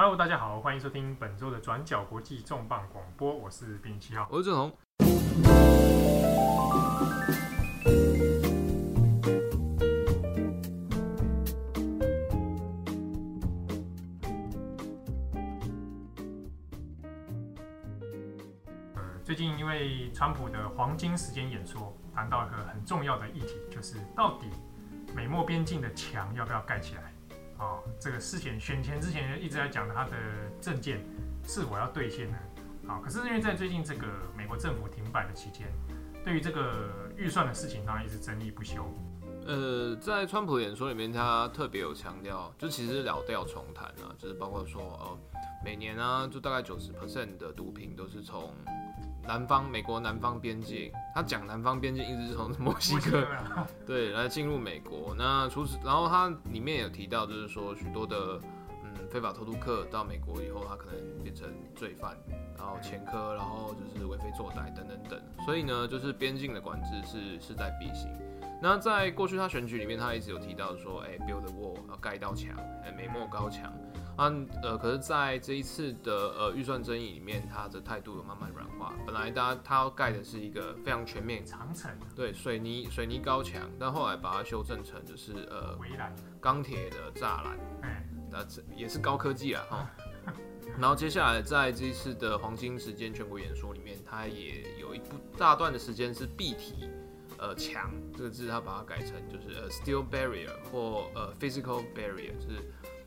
Hello，大家好，欢迎收听本周的转角国际重磅广播，我是编辑七号，我是正红。呃，最近因为川普的黄金时间演说谈到一个很重要的议题，就是到底美墨边境的墙要不要盖起来？啊、哦，这个事前选前之前一直在讲他的证件是否要兑现呢？啊、哦，可是因为在最近这个美国政府停摆的期间，对于这个预算的事情，当然一直争议不休。呃，在川普演说里面，他特别有强调，就其实老调重弹啊，就是包括说，呃，每年呢，就大概九十 percent 的毒品都是从南方美国南方边境，他讲南方边境一直是从墨西哥，对，来进入美国。那除此，然后他里面有提到，就是说许多的嗯非法偷渡客到美国以后，他可能变成罪犯，然后前科，然后就是为非作歹等等等。所以呢，就是边境的管制是势在必行。那在过去他选举里面，他一直有提到说，哎，build a wall，要盖一道墙，哎，美墨高墙。啊，呃，可是在这一次的呃预算争议里面，他的态度有慢慢软化。本来大家他要盖的是一个非常全面长城，对，水泥水泥高墙，但后来把它修正成就是呃围栏钢铁的栅栏，那这嗯、也是高科技啊哈。然后接下来在这一次的黄金时间全国演说里面，他也有一部大段的时间是必提呃墙这个字，他把它改成就是呃 steel barrier 或呃 physical barrier，就是。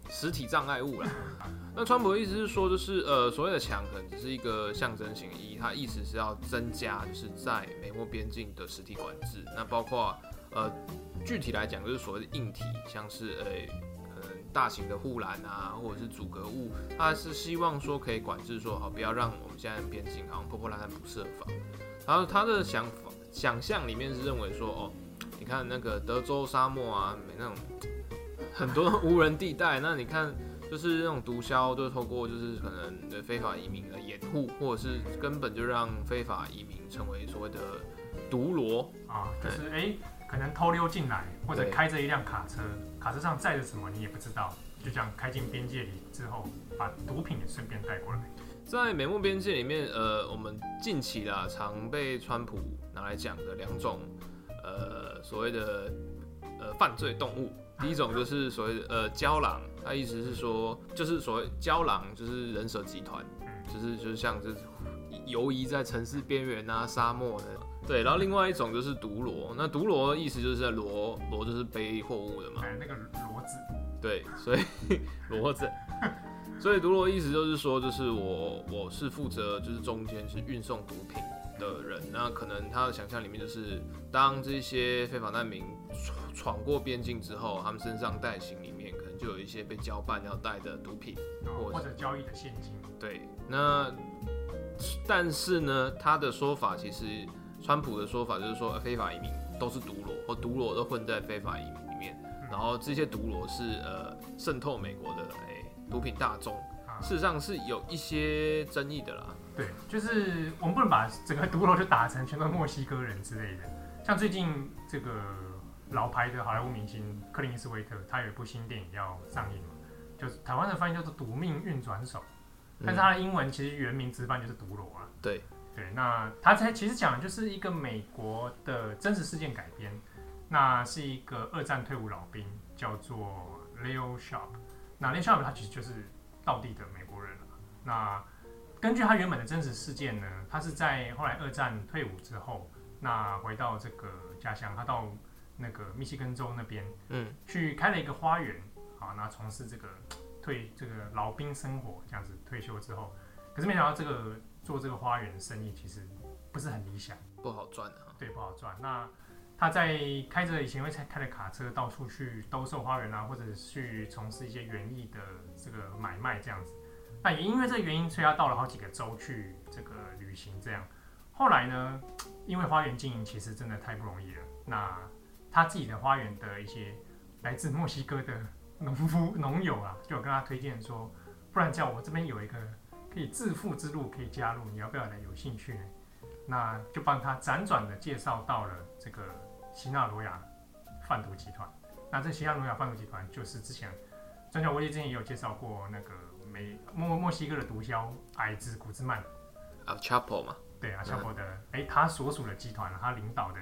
实体障碍物啦，那川普的意思是说，就是呃，所谓的墙可能只是一个象征性意义，它意思是要增加，就是在美墨边境的实体管制。那包括呃，具体来讲就是所谓的硬体，像是呃，可能大型的护栏啊，或者是阻隔物，他是希望说可以管制说，好，不要让我们现在边境好像破破烂烂不设防。然后他的想法想象里面是认为说，哦，你看那个德州沙漠啊，没那种。很多无人地带，那你看，就是那种毒枭，就是透过就是可能的非法移民的掩护，或者是根本就让非法移民成为所谓的毒罗啊，就是哎、欸，可能偷溜进来，或者开着一辆卡车，卡车上载着什么你也不知道，就这样开进边界里之后，把毒品也顺便带过来。在美墨边界里面，呃，我们近期啦常被川普拿来讲的两种，呃，所谓的呃犯罪动物。第一种就是所谓的呃郊狼，他意思是说，就是所谓郊狼就是人蛇集团，就是就是像是游移在城市边缘啊、沙漠的，对。然后另外一种就是毒螺，那毒螺的意思就是在骡骡就是背货物的嘛，那个骡子，对，所以 骡子，所以毒罗意思就是说，就是我我是负责就是中间是运送毒品的人，那可能他的想象里面就是当这些非法难民。闯过边境之后，他们身上带行李里面可能就有一些被交办要带的毒品，或者，交易的现金。对，那但是呢，他的说法其实，川普的说法就是说，非法移民都是毒螺，或毒螺都混在非法移民里面，嗯、然后这些毒螺是呃渗透美国的哎、欸、毒品大宗，事实上是有一些争议的啦。对，就是我们不能把整个毒楼就打成全都墨西哥人之类的，像最近这个。老牌的好莱坞明星克林斯威特，他有一部新电影要上映嘛，就是台湾的翻译叫做《夺命运转手》，但是他的英文其实原名直翻就是毒楼啊。对对，那他才其实讲的就是一个美国的真实事件改编，那是一个二战退伍老兵叫做 Leo Sharp，那 Leo Sharp 他其实就是道地的美国人了。那根据他原本的真实事件呢，他是在后来二战退伍之后，那回到这个家乡，他到。那个密西根州那边，嗯，去开了一个花园，好，那从事这个退这个老兵生活，这样子退休之后，可是没想到这个做这个花园生意其实不是很理想，不好赚啊，对，不好赚。那他在开着以前会开的卡车到处去兜售花园啊，或者去从事一些园艺的这个买卖这样子。那也因为这个原因，所以他到了好几个州去这个旅行这样。后来呢，因为花园经营其实真的太不容易了，那。他自己的花园的一些来自墨西哥的农夫农友啊，就跟他推荐说，不然叫我这边有一个可以致富之路可以加入，你要不要来？有兴趣呢？那就帮他辗转的介绍到了这个西纳罗亚贩毒集团。那这西纳罗亚贩毒集团就是之前转角国际之前也有介绍过那个美墨墨西哥的毒枭矮子古兹曼啊，Chapo 嘛，对啊，Chapo 的，哎、嗯，他所属的集团，他领导的。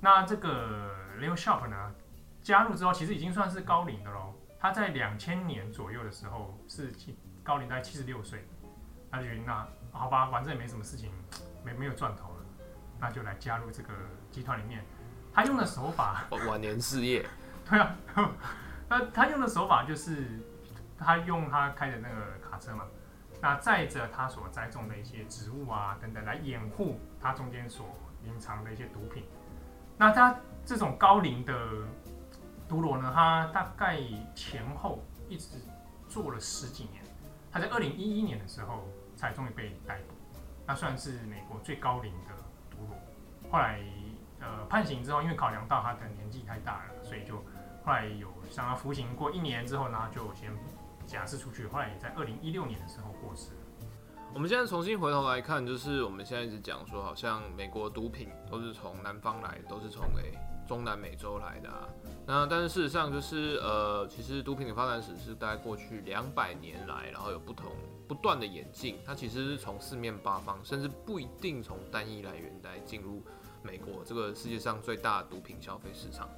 那这个 Leo Sharp 呢，加入之后，其实已经算是高龄的喽。他在两千年左右的时候是高龄，大概七十六岁。他就觉得那好吧，反正也没什么事情，没没有赚头了，那就来加入这个集团里面。他用的手法，晚年事业。对啊，那 他用的手法就是，他用他开的那个卡车嘛，那载着他所栽种的一些植物啊等等，来掩护他中间所隐藏的一些毒品。那他这种高龄的毒罗呢，他大概前后一直做了十几年，他在二零一一年的时候才终于被逮捕。那算是美国最高龄的毒罗。后来呃判刑之后，因为考量到他的年纪太大了，所以就后来有让他服刑过一年之后呢，就先假释出去。后来也在二零一六年的时候过世。我们现在重新回头来看，就是我们现在一直讲说，好像美国毒品都是从南方来，都是从诶中南美洲来的啊。那但是事实上就是呃，其实毒品的发展史是大概过去两百年来，然后有不同不断的演进。它其实是从四面八方，甚至不一定从单一来源来进入美国这个世界上最大的毒品消费市场。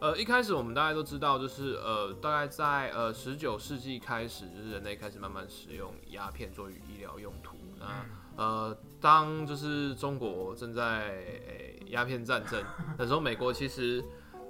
呃，一开始我们大家都知道，就是呃，大概在呃十九世纪开始，就是人类开始慢慢使用鸦片作为医疗用途。那呃，当就是中国正在诶鸦片战争的时候，美国其实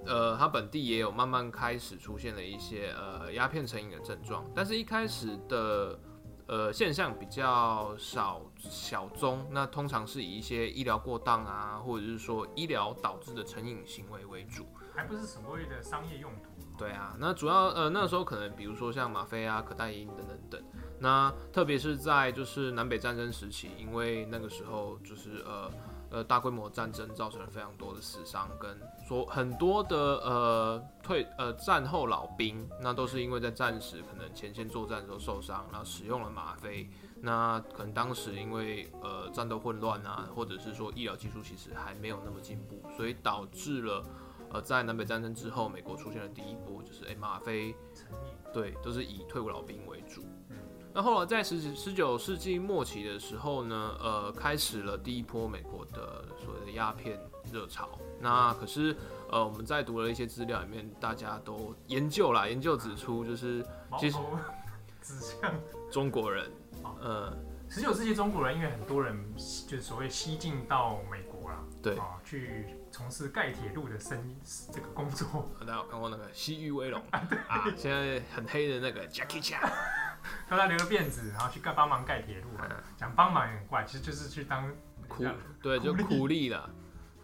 呃，它本地也有慢慢开始出现了一些呃鸦片成瘾的症状，但是一开始的呃现象比较少小宗，那通常是以一些医疗过当啊，或者是说医疗导致的成瘾行为为主。还不是所谓的商业用途。对啊，那主要呃那个时候可能比如说像吗啡啊、可待因等等等。那特别是在就是南北战争时期，因为那个时候就是呃呃大规模战争造成了非常多的死伤，跟说很多的呃退呃战后老兵，那都是因为在战时可能前线作战的时候受伤，然后使用了吗啡。那可能当时因为呃战斗混乱啊，或者是说医疗技术其实还没有那么进步，所以导致了。呃，在南北战争之后，美国出现了第一波，就是诶吗啡，对，都是以退伍老兵为主。那后来在十十九世纪末期的时候呢，呃，开始了第一波美国的所谓的鸦片热潮。那可是呃，我们在读了一些资料里面，大家都研究啦，研究指出，就是其实 指向中国人，呃，十九世纪中国人，因为很多人就是所谓西进到美国啦，对啊，去。从事盖铁路的生意这个工作，大家有看过那个《西域威龙》啊？现在很黑的那个 Jackie Chan，他他留个辫子，然后去盖帮忙盖铁路。讲帮忙也很怪，其实就是去当苦，对，就苦力了。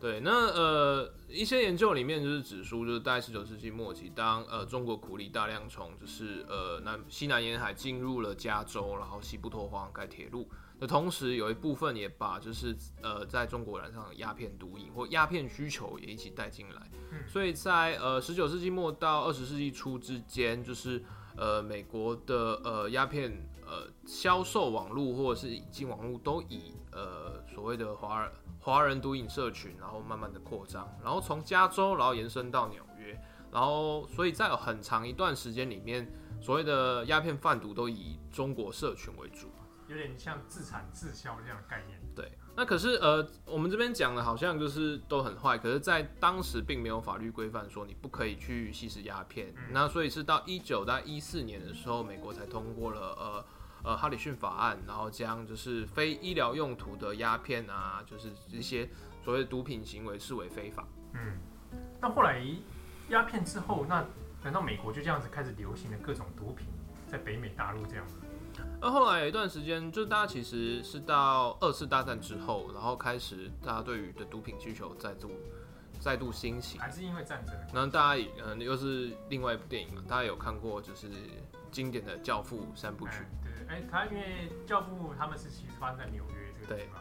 对，那呃，一些研究里面就是指出，就是在十九世纪末期，当呃中国苦力大量从就是呃南西南沿海进入了加州，然后西部拓荒盖铁路。的同时，有一部分也把就是呃，在中国染上的鸦片毒瘾或鸦片需求也一起带进来，所以在呃十九世纪末到二十世纪初之间，就是呃美国的呃鸦片呃销售网络或者是引进网络都以呃所谓的华人华人毒瘾社群，然后慢慢的扩张，然后从加州然后延伸到纽约，然后所以在有很长一段时间里面，所谓的鸦片贩毒都以中国社群为主。有点像自产自销这样的概念。对，那可是呃，我们这边讲的好像就是都很坏，可是，在当时并没有法律规范说你不可以去吸食鸦片。嗯、那所以是到一九到一四年的时候，美国才通过了呃呃哈里逊法案，然后将就是非医疗用途的鸦片啊，就是这些所谓毒品行为视为非法。嗯，那后来鸦片之后，那难道美国就这样子开始流行了各种毒品，在北美大陆这样吗？那后来有一段时间，就是大家其实是到二次大战之后，然后开始大家对于的毒品需求再度再度兴起，还是因为战争？然后大家嗯又是另外一部电影嘛，大家有看过就是经典的《教父》三部曲？对，哎、欸，他因为《教父》他们是其实发生在纽约这个地方。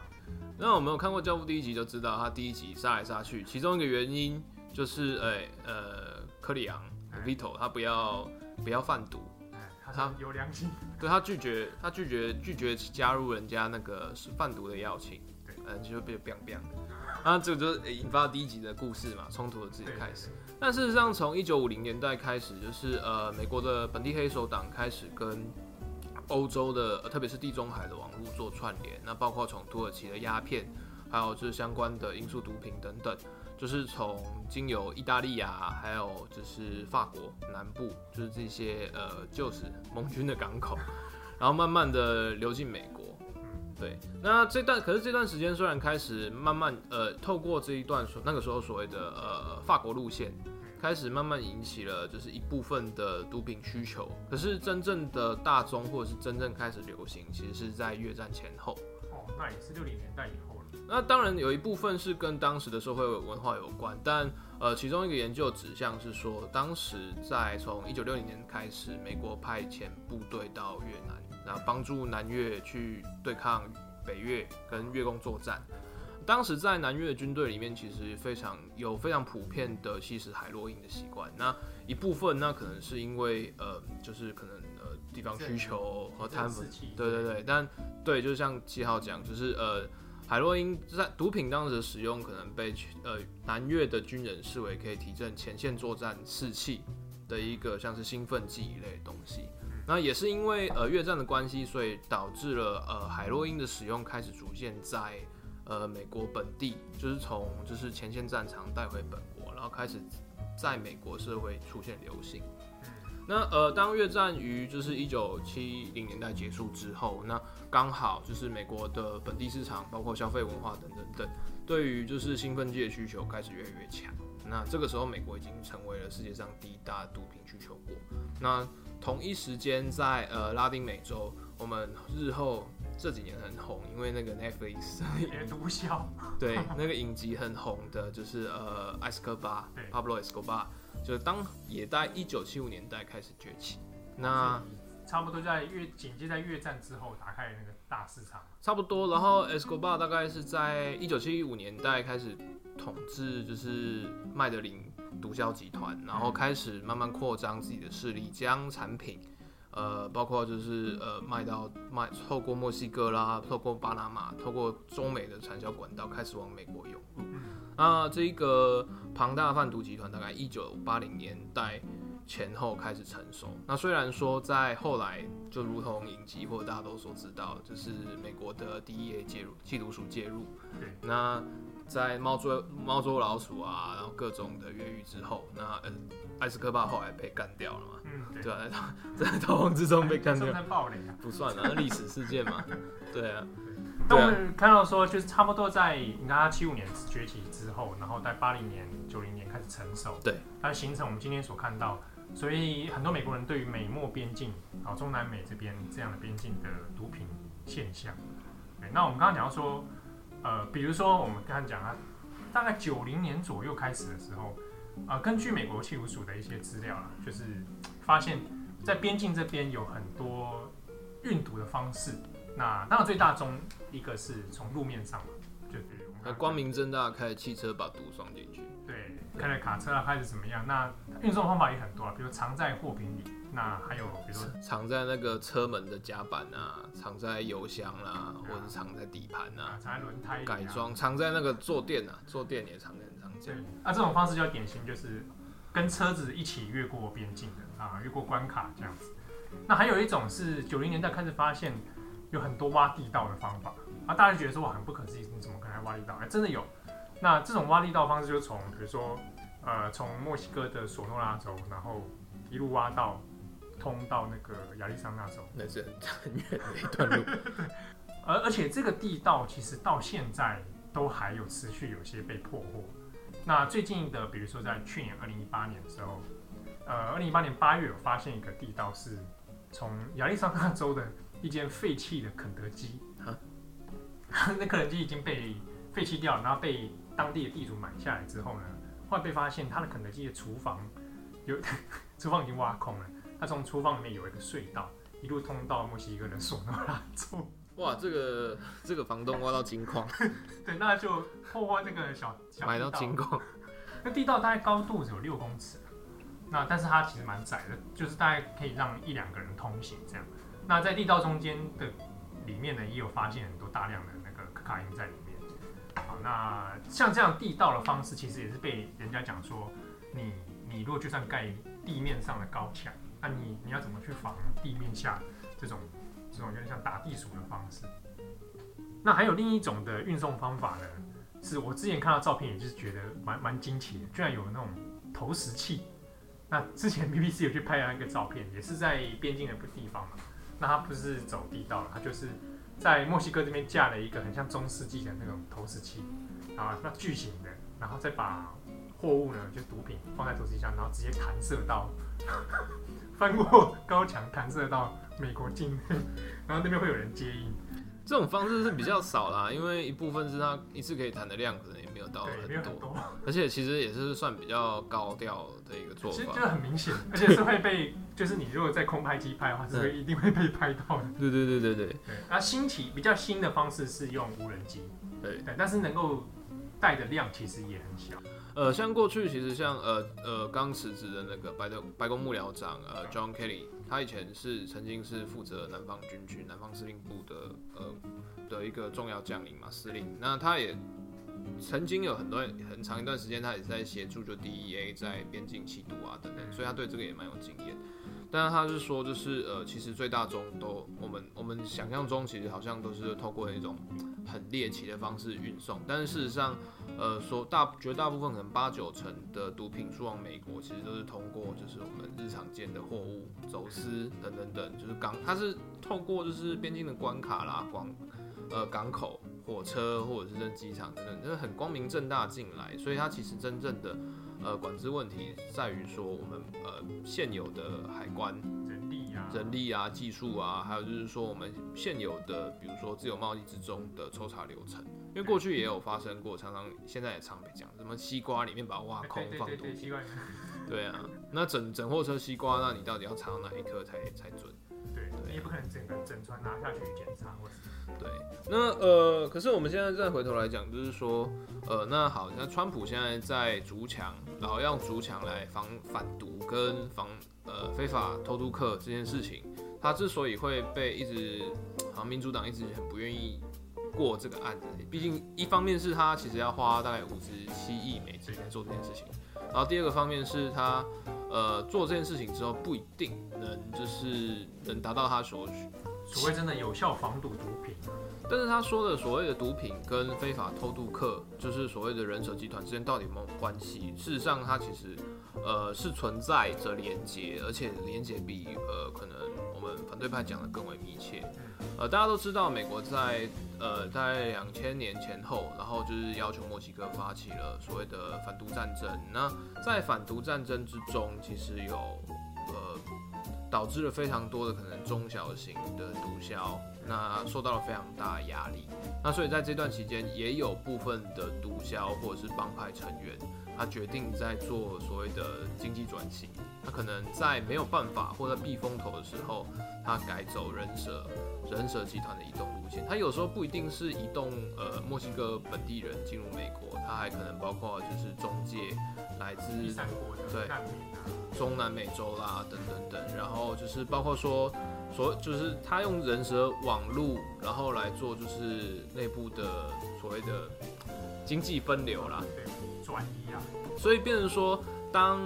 那我们有看过《教父》第一集就知道，他第一集杀来杀去，其中一个原因就是哎、欸、呃柯里昂 Vito 他不要不要贩毒。他有良心，对他拒绝，他拒绝拒绝加入人家那个是贩毒的邀请，对，嗯，就变变变，那，这个就是引发第一集的故事嘛，冲突的自己开始。但事实上，从一九五零年代开始，就是呃，美国的本地黑手党开始跟欧洲的，特别是地中海的网络做串联，那包括从土耳其的鸦片，还有就是相关的罂粟毒品等等，就是从经由意大利啊，还有就是法国南部，就是这些呃旧时盟军的港口，然后慢慢的流进美国。对，那这段可是这段时间虽然开始慢慢呃透过这一段所那个时候所谓的呃法国路线。开始慢慢引起了就是一部分的毒品需求，可是真正的大宗或者是真正开始流行，其实是在越战前后。哦，那也是六零年代以后了。那当然有一部分是跟当时的社会文化有关，但呃，其中一个研究指向是说，当时在从一九六零年开始，美国派遣部队到越南，然后帮助南越去对抗北越跟越共作战。当时在南越的军队里面，其实非常有非常普遍的吸食海洛因的习惯。那一部分，那可能是因为呃，就是可能呃地方需求和贪腐。对对对，但对，就像七号讲，就是呃海洛因在毒品当时的使用，可能被呃南越的军人视为可以提振前线作战士气的一个像是兴奋剂一类的东西。那也是因为呃越战的关系，所以导致了呃海洛因的使用开始逐渐在。呃，美国本地就是从就是前线战场带回本国，然后开始在美国社会出现流行。那呃，当越战于就是一九七零年代结束之后，那刚好就是美国的本地市场，包括消费文化等等等，对于就是兴奋剂的需求开始越来越强。那这个时候，美国已经成为了世界上第一大毒品需求国。那同一时间在呃拉丁美洲，我们日后。这几年很红，因为那个 Netflix 也毒枭，对 那个影集很红的，就是呃埃斯科巴，Pablo Escobar，就是当也在一九七五年代开始崛起。那差不多在越紧接在越战之后打开那个大市场，差不多。然后 Escobar 大概是在一九七五年代开始统治，就是麦德林毒枭集团，然后开始慢慢扩张自己的势力，将产品。呃，包括就是呃，卖到卖透过墨西哥啦，透过巴拿马，透过中美的产销管道开始往美国涌入。那这一个庞大贩毒集团大概一九八零年代前后开始成熟。那虽然说在后来，就如同影集或者大家都所知道，就是美国的 DEA 介入，缉毒署介入。那在猫捉猫捉老鼠啊，然后各种的越狱之后，那呃，艾斯科巴后来被干掉了嘛？嗯，对啊，在逃亡之中被干掉，不算了，那历史事件嘛。对啊，那我们看到说，就是差不多在你看他七五年崛起之后，然后在八零年、九零年开始成熟，对，它形成我们今天所看到，所以很多美国人对于美墨边境啊，中南美这边这样的边境的毒品现象，对，那我们刚刚讲到说。呃，比如说我们刚刚讲啊，大概九零年左右开始的时候，呃，根据美国缉毒署的一些资料啊，就是发现，在边境这边有很多运毒的方式。那当然最大宗一个是从路面上嘛，就比如那光明正大开汽车把毒装进去，对，开了卡车啊，开始怎么样？那运送方法也很多啊，比如藏在货品里。那还有，比如说藏在那个车门的夹板啊，藏在油箱啦、啊，或者是藏在底盘啊，藏在轮胎改装，藏在那个坐垫啊，坐垫也藏在很常见。对，啊，这种方式叫典型，就是跟车子一起越过边境的啊，越过关卡这样子。那还有一种是九零年代开始发现有很多挖地道的方法啊，大家觉得说哇很不可思议，你怎么可能还挖地道？哎，真的有。那这种挖地道方式就是从比如说呃从墨西哥的索诺拉州，然后一路挖到。通到那个亚利桑那州，那是很远的一段路。而而且这个地道其实到现在都还有持续有些被破获。那最近的，比如说在去年二零一八年的时候，呃，二零一八年八月有发现一个地道是从亚利桑那州的一间废弃的肯德基，啊、那肯德基已经被废弃掉，然后被当地的地主买下来之后呢，后来被发现他的肯德基的厨房有 厨房已经挖空了。他从厨房里面有一个隧道，一路通到墨西哥的索诺拉州。哇，这个这个房东挖到金矿，对，那就破坏那个小小买到金矿。那地道大概高度只有六公尺，那但是它其实蛮窄的，就是大概可以让一两个人通行这样。那在地道中间的里面呢，也有发现很多大量的那个可卡因在里面。那像这样地道的方式，其实也是被人家讲说，你你如果就算盖地面上的高墙。那、你你要怎么去防地面下这种这种有点像打地鼠的方式。那还有另一种的运送方法呢，是我之前看到照片，也就是觉得蛮蛮惊奇的，居然有那种投石器。那之前 BBC 有去拍了一个照片，也是在边境的地方嘛。那它不是走地道了，它就是在墨西哥这边架了一个很像中世纪的那种投石器，啊，那巨型的，然后再把货物呢，就毒品放在投石机上，然后直接弹射到，翻过高墙弹射到美国境内，然后那边会有人接应。这种方式是比较少啦，因为一部分是他一次可以弹的量可能也没有到很多，而且其实也是算比较高调的一个做法。其实就很明显，而且是会被，就是你如果在空拍机拍的话，是会一定会被拍到的。对对对对对。对，那新奇比较新的方式是用无人机，对对，但是能够带的量其实也很小。呃，像过去其实像呃呃刚辞职的那个白的白宫幕僚长呃 John Kelly，他以前是曾经是负责南方军区南方司令部的呃的一个重要将领嘛司令，那他也曾经有很多很长一段时间，他也在协助就 DEA 在边境缉毒啊等等，所以他对这个也蛮有经验。但是他是说，就是呃，其实最大宗都我们我们想象中，其实好像都是透过一种很猎奇的方式运送。但是事实上，呃，说大绝大部分可能八九成的毒品输往美国，其实都是通过就是我们日常见的货物走私等等等，就是港，它是透过就是边境的关卡啦，广呃港口、火车或者是机场等等，就是很光明正大进来，所以它其实真正的。呃，管制问题在于说，我们呃现有的海关人力啊、技术啊，还有就是说我们现有的，比如说自由贸易之中的抽查流程，因为过去也有发生过，常常现在也常被讲，什么西瓜里面把它挖空放毒品，对啊，那整整货车西瓜，那你到底要查到哪一颗才才准？也不可能整个整船拿下去检查或是。对，那呃，可是我们现在再回头来讲，就是说，呃，那好，那川普现在在筑墙，然后要筑墙来防反毒跟防呃非法偷渡客这件事情，他之所以会被一直，好像民主党一直很不愿意过这个案子，毕竟一方面是他其实要花大概五十七亿美金来做这件事情，然后第二个方面是他呃做这件事情之后不一定能就是能达到他所需。所谓真的有效防堵毒品，但是他说的所谓的毒品跟非法偷渡客，就是所谓的人蛇集团之间到底有没有关系？事实上，它其实呃是存在着连结，而且连结比呃可能我们反对派讲的更为密切。呃，大家都知道，美国在呃大概两千年前后，然后就是要求墨西哥发起了所谓的反毒战争。那在反毒战争之中，其实有呃。导致了非常多的可能中小型的毒枭，那受到了非常大的压力。那所以在这段期间，也有部分的毒枭或者是帮派成员，他决定在做所谓的经济转型。他可能在没有办法或者避风头的时候，他改走人蛇人蛇集团的移动路线。它有时候不一定是移动呃墨西哥本地人进入美国，它还可能包括就是中介来自第三国的对。中南美洲啦，等等等，然后就是包括说，所就是他用人蛇网路，然后来做就是内部的所谓的经济分流啦，对，转移啊，所以变成说，当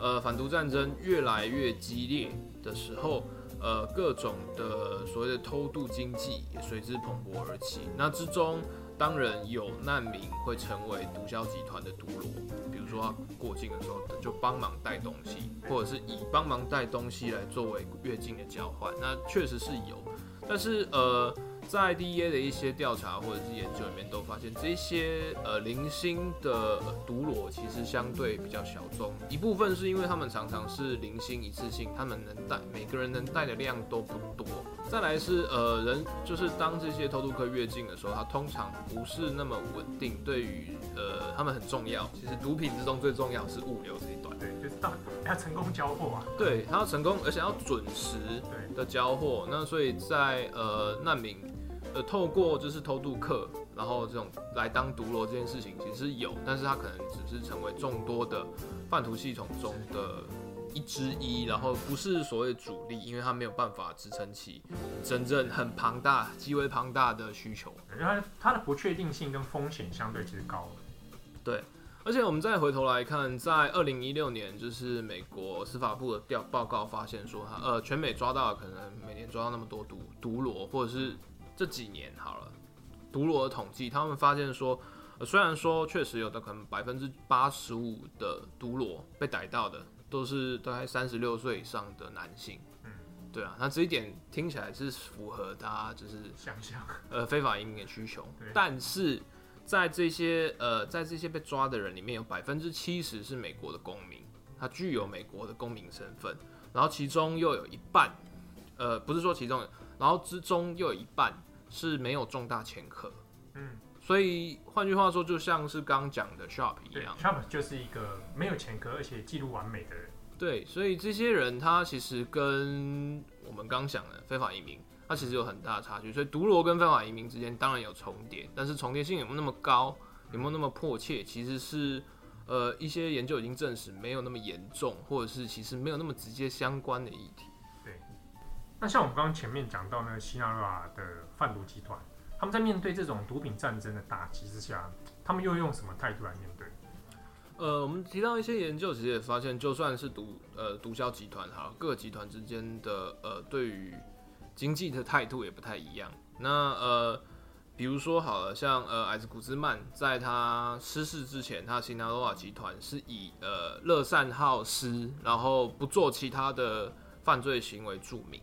呃反毒战争越来越激烈的时候，呃各种的所谓的偷渡经济也随之蓬勃而起，那之中。当然有难民会成为毒枭集团的毒罗，比如说他过境的时候就帮忙带东西，或者是以帮忙带东西来作为越境的交换，那确实是有，但是呃。在 DEA 的一些调查或者是研究里面，都发现这些呃零星的毒裸其实相对比较小众。一部分是因为他们常常是零星一次性，他们能带每个人能带的量都不多。再来是呃人，就是当这些偷渡客越境的时候，他通常不是那么稳定。对于呃他们很重要，其实毒品之中最重要是物流这一段。对，就是到要成功交货啊。对，他要成功，而且要准时的交货。那所以在呃难民。呃，透过就是偷渡客，然后这种来当毒螺这件事情其实是有，但是它可能只是成为众多的贩毒系统中的一之一，然后不是所谓主力，因为它没有办法支撑起真正很庞大、极为庞大的需求。因为它它的不确定性跟风险相对其实高。对，而且我们再回头来看，在二零一六年，就是美国司法部的调报告发现说，呃，全美抓到可能每年抓到那么多毒毒螺，或者是这几年好了，毒罗的统计，他们发现说，呃、虽然说确实有的可能百分之八十五的毒罗被逮到的都是大概三十六岁以上的男性。嗯。对啊，那这一点听起来是符合大家就是想象。呃非法移民的需求，但是在这些呃在这些被抓的人里面有百分之七十是美国的公民，他具有美国的公民身份，然后其中又有一半，呃不是说其中，然后之中又有一半是没有重大前科，嗯，所以换句话说，就像是刚讲的 Sharp 一样，Sharp 就是一个没有前科而且记录完美的人。对，所以这些人他其实跟我们刚讲的非法移民，他其实有很大的差距。所以毒罗跟非法移民之间当然有重叠，但是重叠性有没有那么高，有没有那么迫切，其实是呃一些研究已经证实没有那么严重，或者是其实没有那么直接相关的议题。那像我们刚刚前面讲到那个西纳罗瓦的贩毒集团，他们在面对这种毒品战争的打击之下，他们又用什么态度来面对？呃，我们提到一些研究，其实也发现，就算是毒呃毒枭集团哈，各集团之间的呃对于经济的态度也不太一样。那呃，比如说好了，像呃艾斯古兹曼在他失势之前，他辛纳罗瓦集团是以呃乐善好施，然后不做其他的犯罪行为著名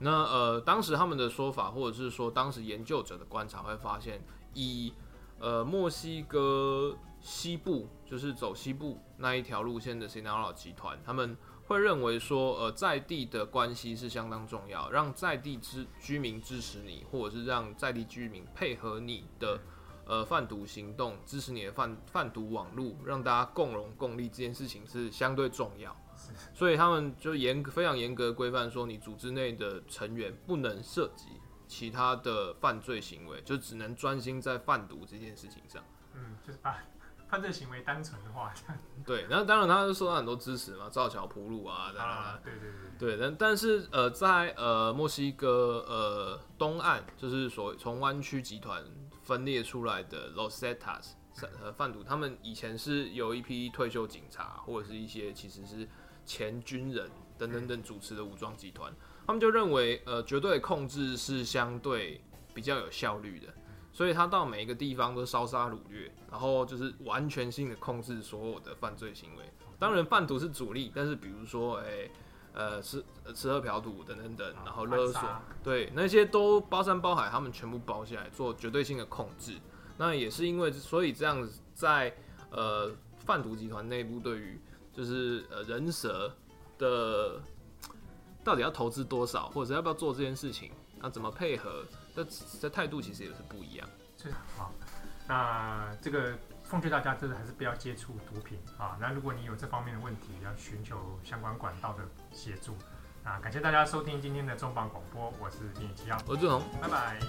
那呃当时他们的说法，或者是说当时研究者的观察会发现，以呃墨西哥。西部就是走西部那一条路线的 Sinaloa 集团，他们会认为说，呃，在地的关系是相当重要，让在地之居民支持你，或者是让在地居民配合你的呃贩毒行动，支持你的贩贩毒网络，让大家共荣共利，这件事情是相对重要。所以他们就严非常严格规范说，你组织内的成员不能涉及其他的犯罪行为，就只能专心在贩毒这件事情上。嗯，就是把。犯罪行为单纯化这样，对，然后当然他就受到很多支持嘛，造桥铺路啊，啊，对对对，对，但但是呃，在呃墨西哥呃东岸，就是所从湾区集团分裂出来的 Los Zetas 呃贩毒，他们以前是有一批退休警察或者是一些其实是前军人等等等主持的武装集团，他们就认为呃绝对控制是相对比较有效率的。所以他到每一个地方都烧杀掳掠，然后就是完全性的控制所有的犯罪行为。当然贩毒是主力，但是比如说，哎、欸，呃，吃吃喝嫖赌等等等，然后勒索，对，那些都包山包海，他们全部包下来做绝对性的控制。那也是因为，所以这样子在呃贩毒集团内部对于就是呃人蛇的到底要投资多少，或者要不要做这件事情，那怎么配合？这这态度其实也是不一样。是好，那这个奉劝大家，真的还是不要接触毒品啊。那如果你有这方面的问题，要寻求相关管道的协助。那感谢大家收听今天的重磅广播，我是金宇七号，我是志宏，拜拜。